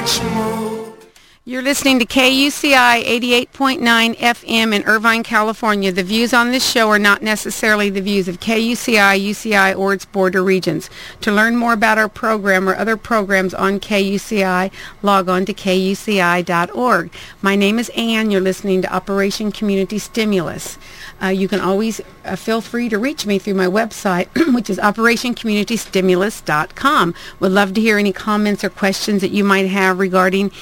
much more. You're listening to KUCI 88.9 FM in Irvine, California. The views on this show are not necessarily the views of KUCI, UCI, or its Board of Regents. To learn more about our program or other programs on KUCI, log on to kuci.org. My name is Ann. You're listening to Operation Community Stimulus. Uh, you can always uh, feel free to reach me through my website, which is operationcommunitystimulus.com. Would love to hear any comments or questions that you might have regarding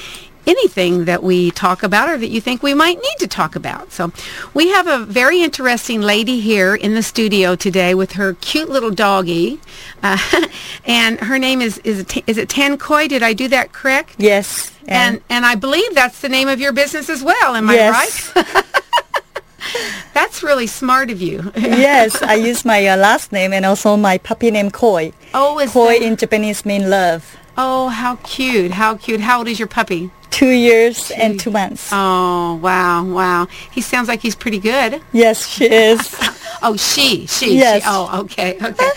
anything that we talk about or that you think we might need to talk about. So we have a very interesting lady here in the studio today with her cute little doggie. Uh, and her name is, is, it, is it Tankoi? Did I do that correct? Yes. And, and I believe that's the name of your business as well. Am I Yes. right? that's really smart of you. yes, I use my uh, last name and also my puppy name Koi. Oh, is Koi that- in Japanese means love. Oh, how cute. How cute. How old is your puppy? Two years and two months. Oh, wow, wow. He sounds like he's pretty good. Yes, she is. Oh, she, she, Yes. she. Oh, okay, okay.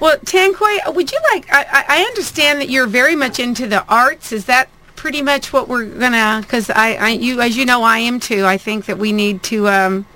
Well, Tankoi, would you like, I, I I understand that you're very much into the arts. Is that pretty much what we're gonna, because I, I, you, as you know, I am too. I think that we need to um,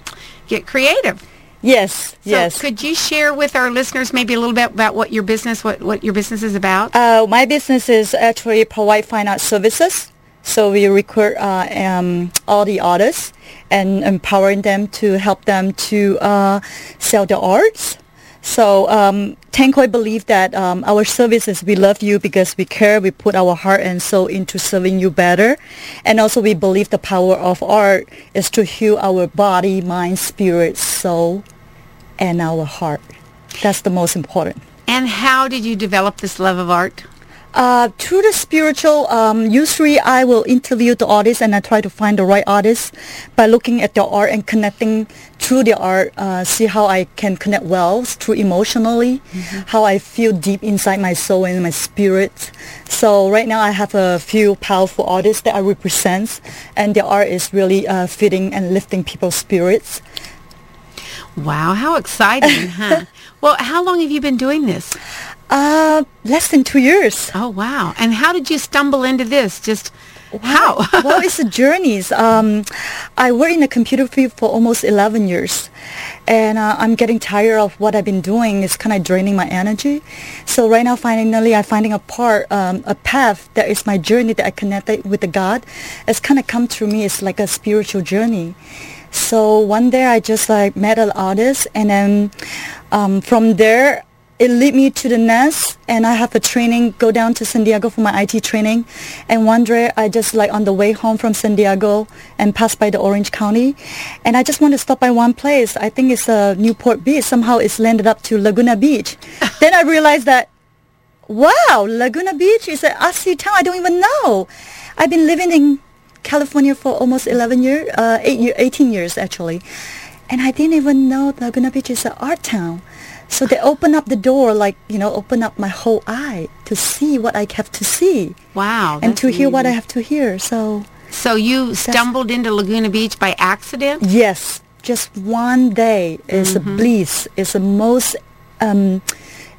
get creative. yes, So yes. could you share with our listeners maybe a little bit about what your business, what, what your business is about? Uh, my business is actually provide fine art services. So we recruit uh, um, all the artists and empowering them to help them to uh, sell their arts. So um, Tankoi believe that um, our services, we love you because we care, we put our heart and soul into serving you better. And also we believe the power of art is to heal our body, mind, spirit, soul, and our heart. That's the most important. and how did you develop this love of art? Uh, through the spiritual, um, usually I will interview the artist and I try to find the right artist by looking at their art and connecting through the art, uh, see how I can connect well through emotionally, how I feel deep inside my soul and my spirit. So right now I have a few powerful artists that I represent and their art is really uh, fitting and lifting people's spirits. Wow, how exciting, huh? Well, how long have you been doing this? Uh, less than two years. Oh, wow. And how did you stumble into this? Just how? well, it's a journey. Um, I work in the computer field for almost 11 years, and uh, I'm getting tired of what I've been doing. It's kind of draining my energy. So right now, finally, I'm finding a part, um, a path that is my journey that I connected with the God. It's kind of come through me. It's like a spiritual journey. So one day I just like met an artist, and then um, from there it led me to the nest and I have a training, go down to San Diego for my IT training. And one day I just like on the way home from San Diego and pass by the Orange County. And I just want to stop by one place. I think it's uh, Newport Beach. Somehow it's landed up to Laguna Beach. then I realized that, wow, Laguna Beach is an RC town. I don't even know. I've been living in California for almost 11 years, uh, eight year, 18 years actually. And I didn't even know Laguna Beach is an art town. So they open up the door, like, you know, open up my whole eye to see what I have to see wow. and to hear what I have to hear. So, So you stumbled into Laguna Beach by accident? yes, just one day is Mm-hmm. a bliss. It's the most um,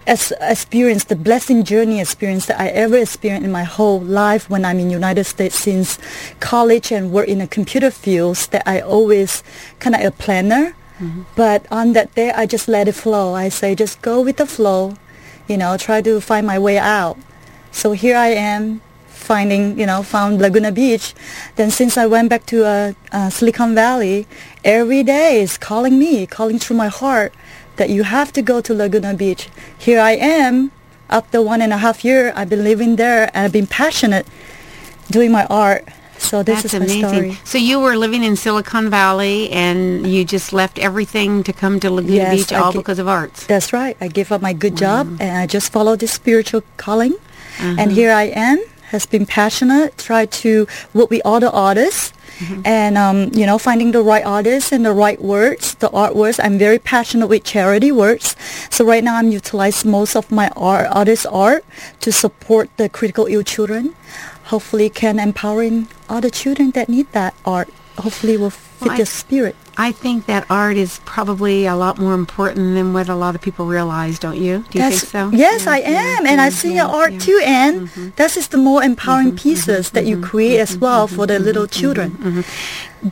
as experience, the blessing journey experience that I ever experienced in my whole life when I'm in United States since college and work in the computer fields that I always kind of a planner. But on that day, I just let it flow. I say, just go with the flow, you know, try to find my way out. So here I am finding, you know, found Laguna Beach. Then since I went back to uh, uh, Silicon Valley, every day is calling me, calling through my heart that you have to go to Laguna Beach. Here I am. After one and a half year, I've been living there and I've been passionate doing my art. So this That's is my amazing. story. So you were living in Silicon Valley and you just left everything to come to Laguna Yes, Beach I all ge- because of arts. That's right. I gave up my good job and I just followed this spiritual calling. Uh-huh. And here I am, has been passionate, try to work with other artists Mm-hmm. and, um, you know, finding the right artists and the right words, the art words. I'm very passionate with charity words. So right now I'm utilizing most of my art, artist art to support the critical ill children. Hopefully can empowering other children that need that art. hopefully will fit Well, I- your spirit. I think that art is probably a lot more important than what a lot of people realize, don't you? Do you That's, think so? Yes, Yeah, I am, and I mm-hmm. see yeah, your art yeah. too, and mm-hmm. that is the more empowering mm-hmm. pieces that you create as well for the little children.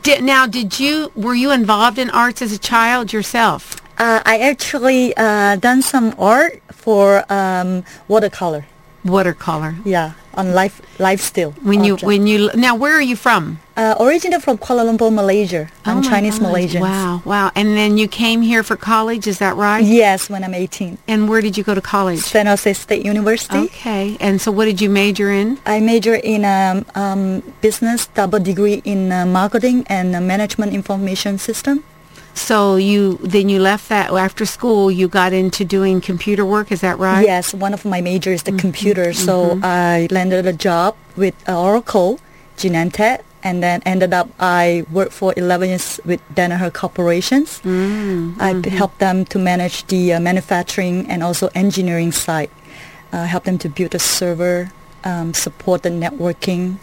Di- now, did you were you involved in arts as a child yourself? Uh, I actually uh, done some art for um, watercolor. Watercolor. Yeah, on life life still. When you when you now, where are you from? uh, originally from Kuala Lumpur, Malaysia. I'm Oh Chinese God. Malaysian. Wow, wow. And then you came here for college, is that right? Yes, when I'm 18. And where did you go to college? San Jose State University. Okay. And so what did you major in? I major in um, um, business, double degree in uh, marketing and uh, management information system. So you then you left that after school. You got into doing computer work. Is that right? Yes, one of my majors is Mm-hmm. the computer. So I landed a job with Oracle, Genentech, and then ended up I worked for 11 years with Danaher Corporations. Mm-hmm. I helped them to manage the uh, manufacturing and also engineering side. Uh, help them to build a server, um, support the networking.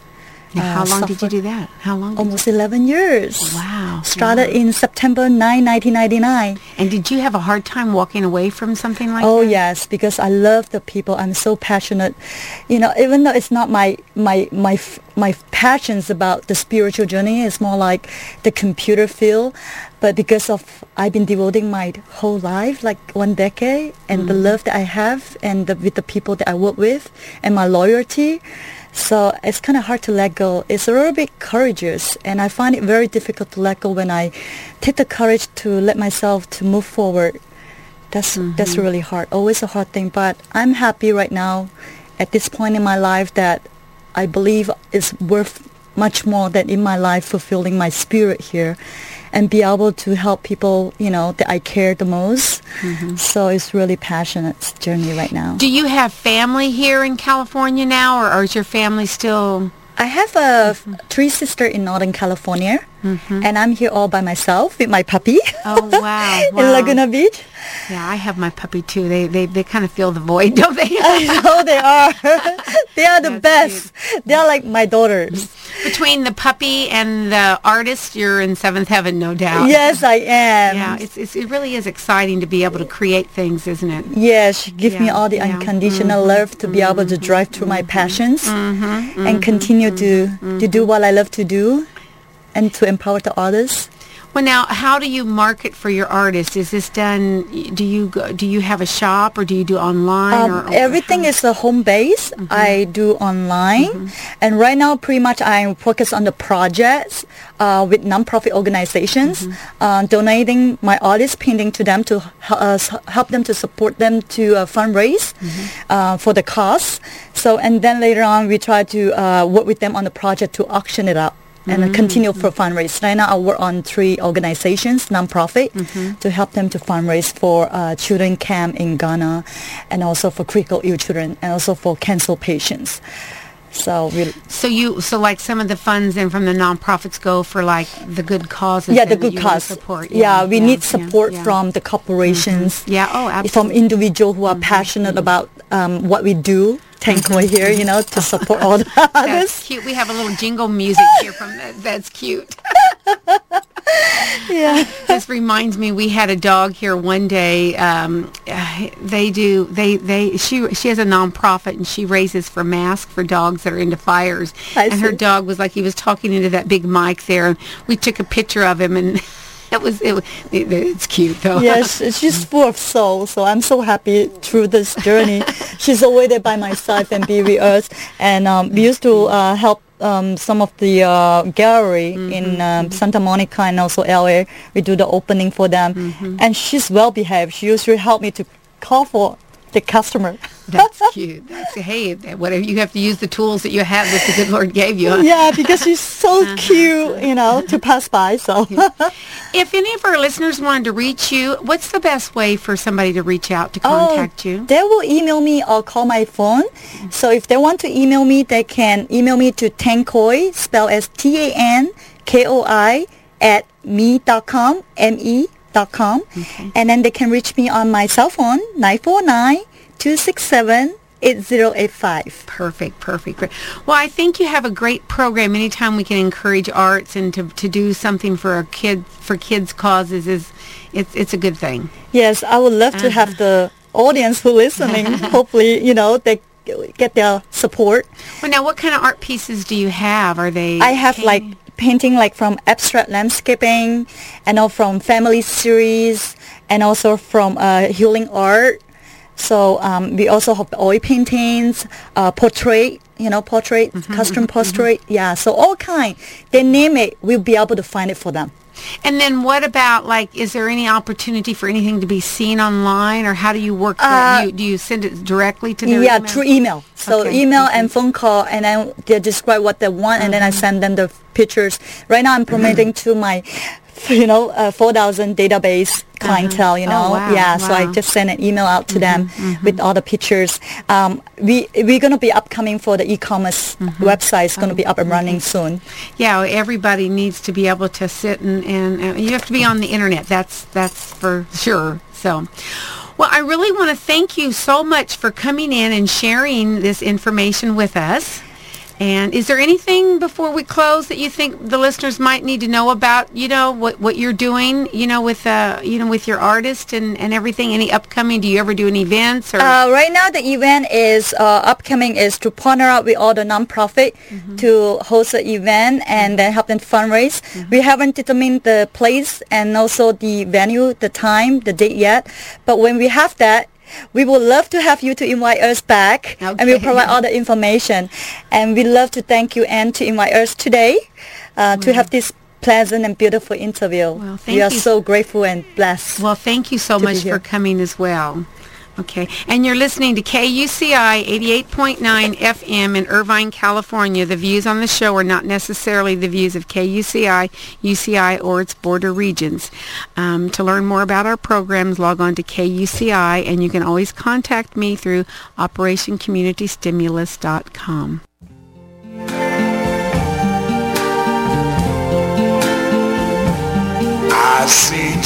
Uh, how long did you do that? How long? Almost 11 years. Wow. Started wow. in September 9, 1999. And did you have a hard time walking away from something like Oh that? Oh, yes, because I love the people. I'm so passionate. You know, even though it's not my my my f- my passions about the spiritual journey, it's more like the computer field. But because of I've been devoting my whole life, like one decade, and the love that I have, and the, with the people that I work with, and my loyalty. So it's kind of hard to let go. It's a little bit courageous, and I find it very difficult to let go when I take the courage to let myself to move forward. That's that's mm-hmm. really hard. Always a hard thing, but I'm happy right now at this point in my life that I believe is worth much more than in my life fulfilling my spirit here and be able to help people, you know, that I care the most. Mm-hmm. So it's really passionate journey right now. Do you have family here in California now, or, or is your family still? I have a mm-hmm. three sister in Northern California, mm-hmm. and I'm here all by myself with my puppy Oh wow! in wow. Laguna Beach. Yeah, I have my puppy too. They they they kind of fill the void, don't they? I know they are. they are the That's best. They are like my daughters. Between the puppy and the artist, you're in seventh heaven, no doubt. Yes, I am. Yeah, it's, it's it really is exciting to be able to create things, isn't it? Yes, she give me all the yeah. unconditional mm-hmm. love to be able to drive through my passions mm-hmm, and mm-hmm. continue to to do what I love to do and to empower the others. Well, now, how do you market for your artist? Is this done? Do you go, do you have a shop or do you do online? Um, or, or everything how- is a home base. I do online, and right now, pretty much, I'm focused on the projects uh, with nonprofit organizations, uh, donating my artist painting to them to uh, help them to support them to uh, fundraise uh, for the cause. So, and then later on, we try to uh, work with them on the project to auction it out. And uh, continue for fundraise. Right now, I work on three organizations, nonprofit, to help them to fundraise for uh, children camp in Ghana, and also for critical ill children, and also for cancer patients. So we, So you so like some of the funds then from the nonprofits go for like the good causes. yeah, the good cause. Support. Yeah, we need support yeah. from the corporations. Yeah. Oh, From absolutely. Mm-hmm. individuals who are passionate about um, what we do. Thankfully here, you know, to support all the That's others. cute. We have a little jingle music here from that. That's cute. Yeah. this reminds me we had a dog here one day um, uh, they do they they she she has a nonprofit and she raises for masks for dogs that are into fires I and her dog was like he was talking into that big mic there and we took a picture of him and it was it, it it's cute though yes, she's full of soul. So I'm so happy through this journey. she's always there by my side and be with us. And um, we used to uh, help um, some of the uh, gallery in um, Santa Monica and also LA. We do the opening for them. And she's well behaved. She usually help me to call for the customer. that's cute that's hey whatever you have to use the tools that you have that the good lord gave you yeah, because she's so uh-huh. cute, you know, to pass by. So. if any of our listeners wanted to reach you what's the best way for somebody to reach out to oh, contact you Oh, They will email me or call my phone. So if they want to email me, they can email me to tankoi, spelled as T-A-N-K-O-I, at me.com, M-E.com. And then they can reach me on my cell phone, 949-267 8085. Perfect, perfect. great. Well, I think you have a great program. Anytime we can encourage arts and to, to do something for our kids for kids causes is it's it's a good thing. Yes, I would love to have the audience who listening. hopefully, you know, they get their support. Well, now what kind of art pieces do you have? Are they I have like painting? painting like from abstract landscaping and all from family series and also from uh, healing art. So um, we also have oil paintings, uh, portrait, you know, portrait, custom portrait. Yeah, so all kind. They name it, we'll be able to find it for them. And then what about like is there any opportunity for anything to be seen online or how do you work? Uh, You, do you send it directly to their yeah, email? through email. So Okay. email and phone call, and then they describe what they want, and then Mm-hmm. I send them the pictures. Right now, I'm promoting to my, you know, uh, 4,000 database clientele. You Oh, know, wow, yeah. So I. Mm-hmm, just sent an email out to them with all the pictures. Um, we we're gonna be upcoming for the e-commerce Mm-hmm. website. It's Oh, gonna be up and running soon. Yeah, everybody needs to be able to sit and, and, and you have to be on the internet. That's that's for sure. So, well, I really want to thank you so much for coming in and sharing this information with us. And is there anything before we close that you think the listeners might need to know about? You know what what you're doing. You know with uh you know with your artist and and everything. Any upcoming? Do you ever do any events or? Uh, right now, the event is uh, upcoming is to partner up with all the nonprofit to host an event and then help them fundraise. We haven't determined the place and also the venue, the time, the date yet. But when we have that, we would love to have you to invite us back and we'll provide all the information. And we love to thank you, Ann, to invite us today uh, to have this pleasant and beautiful interview. Well, we are you. so grateful and blessed. Well, thank you so much for coming as well. Okay. And you're listening to KUCI 88.9 FM in Irvine, California. The views on the show are not necessarily the views of KUCI, UCI, or its Board of Regents. Um, to learn more about our programs, log on to KUCI, and you can always contact me through OperationCommunityStimulus.com. I see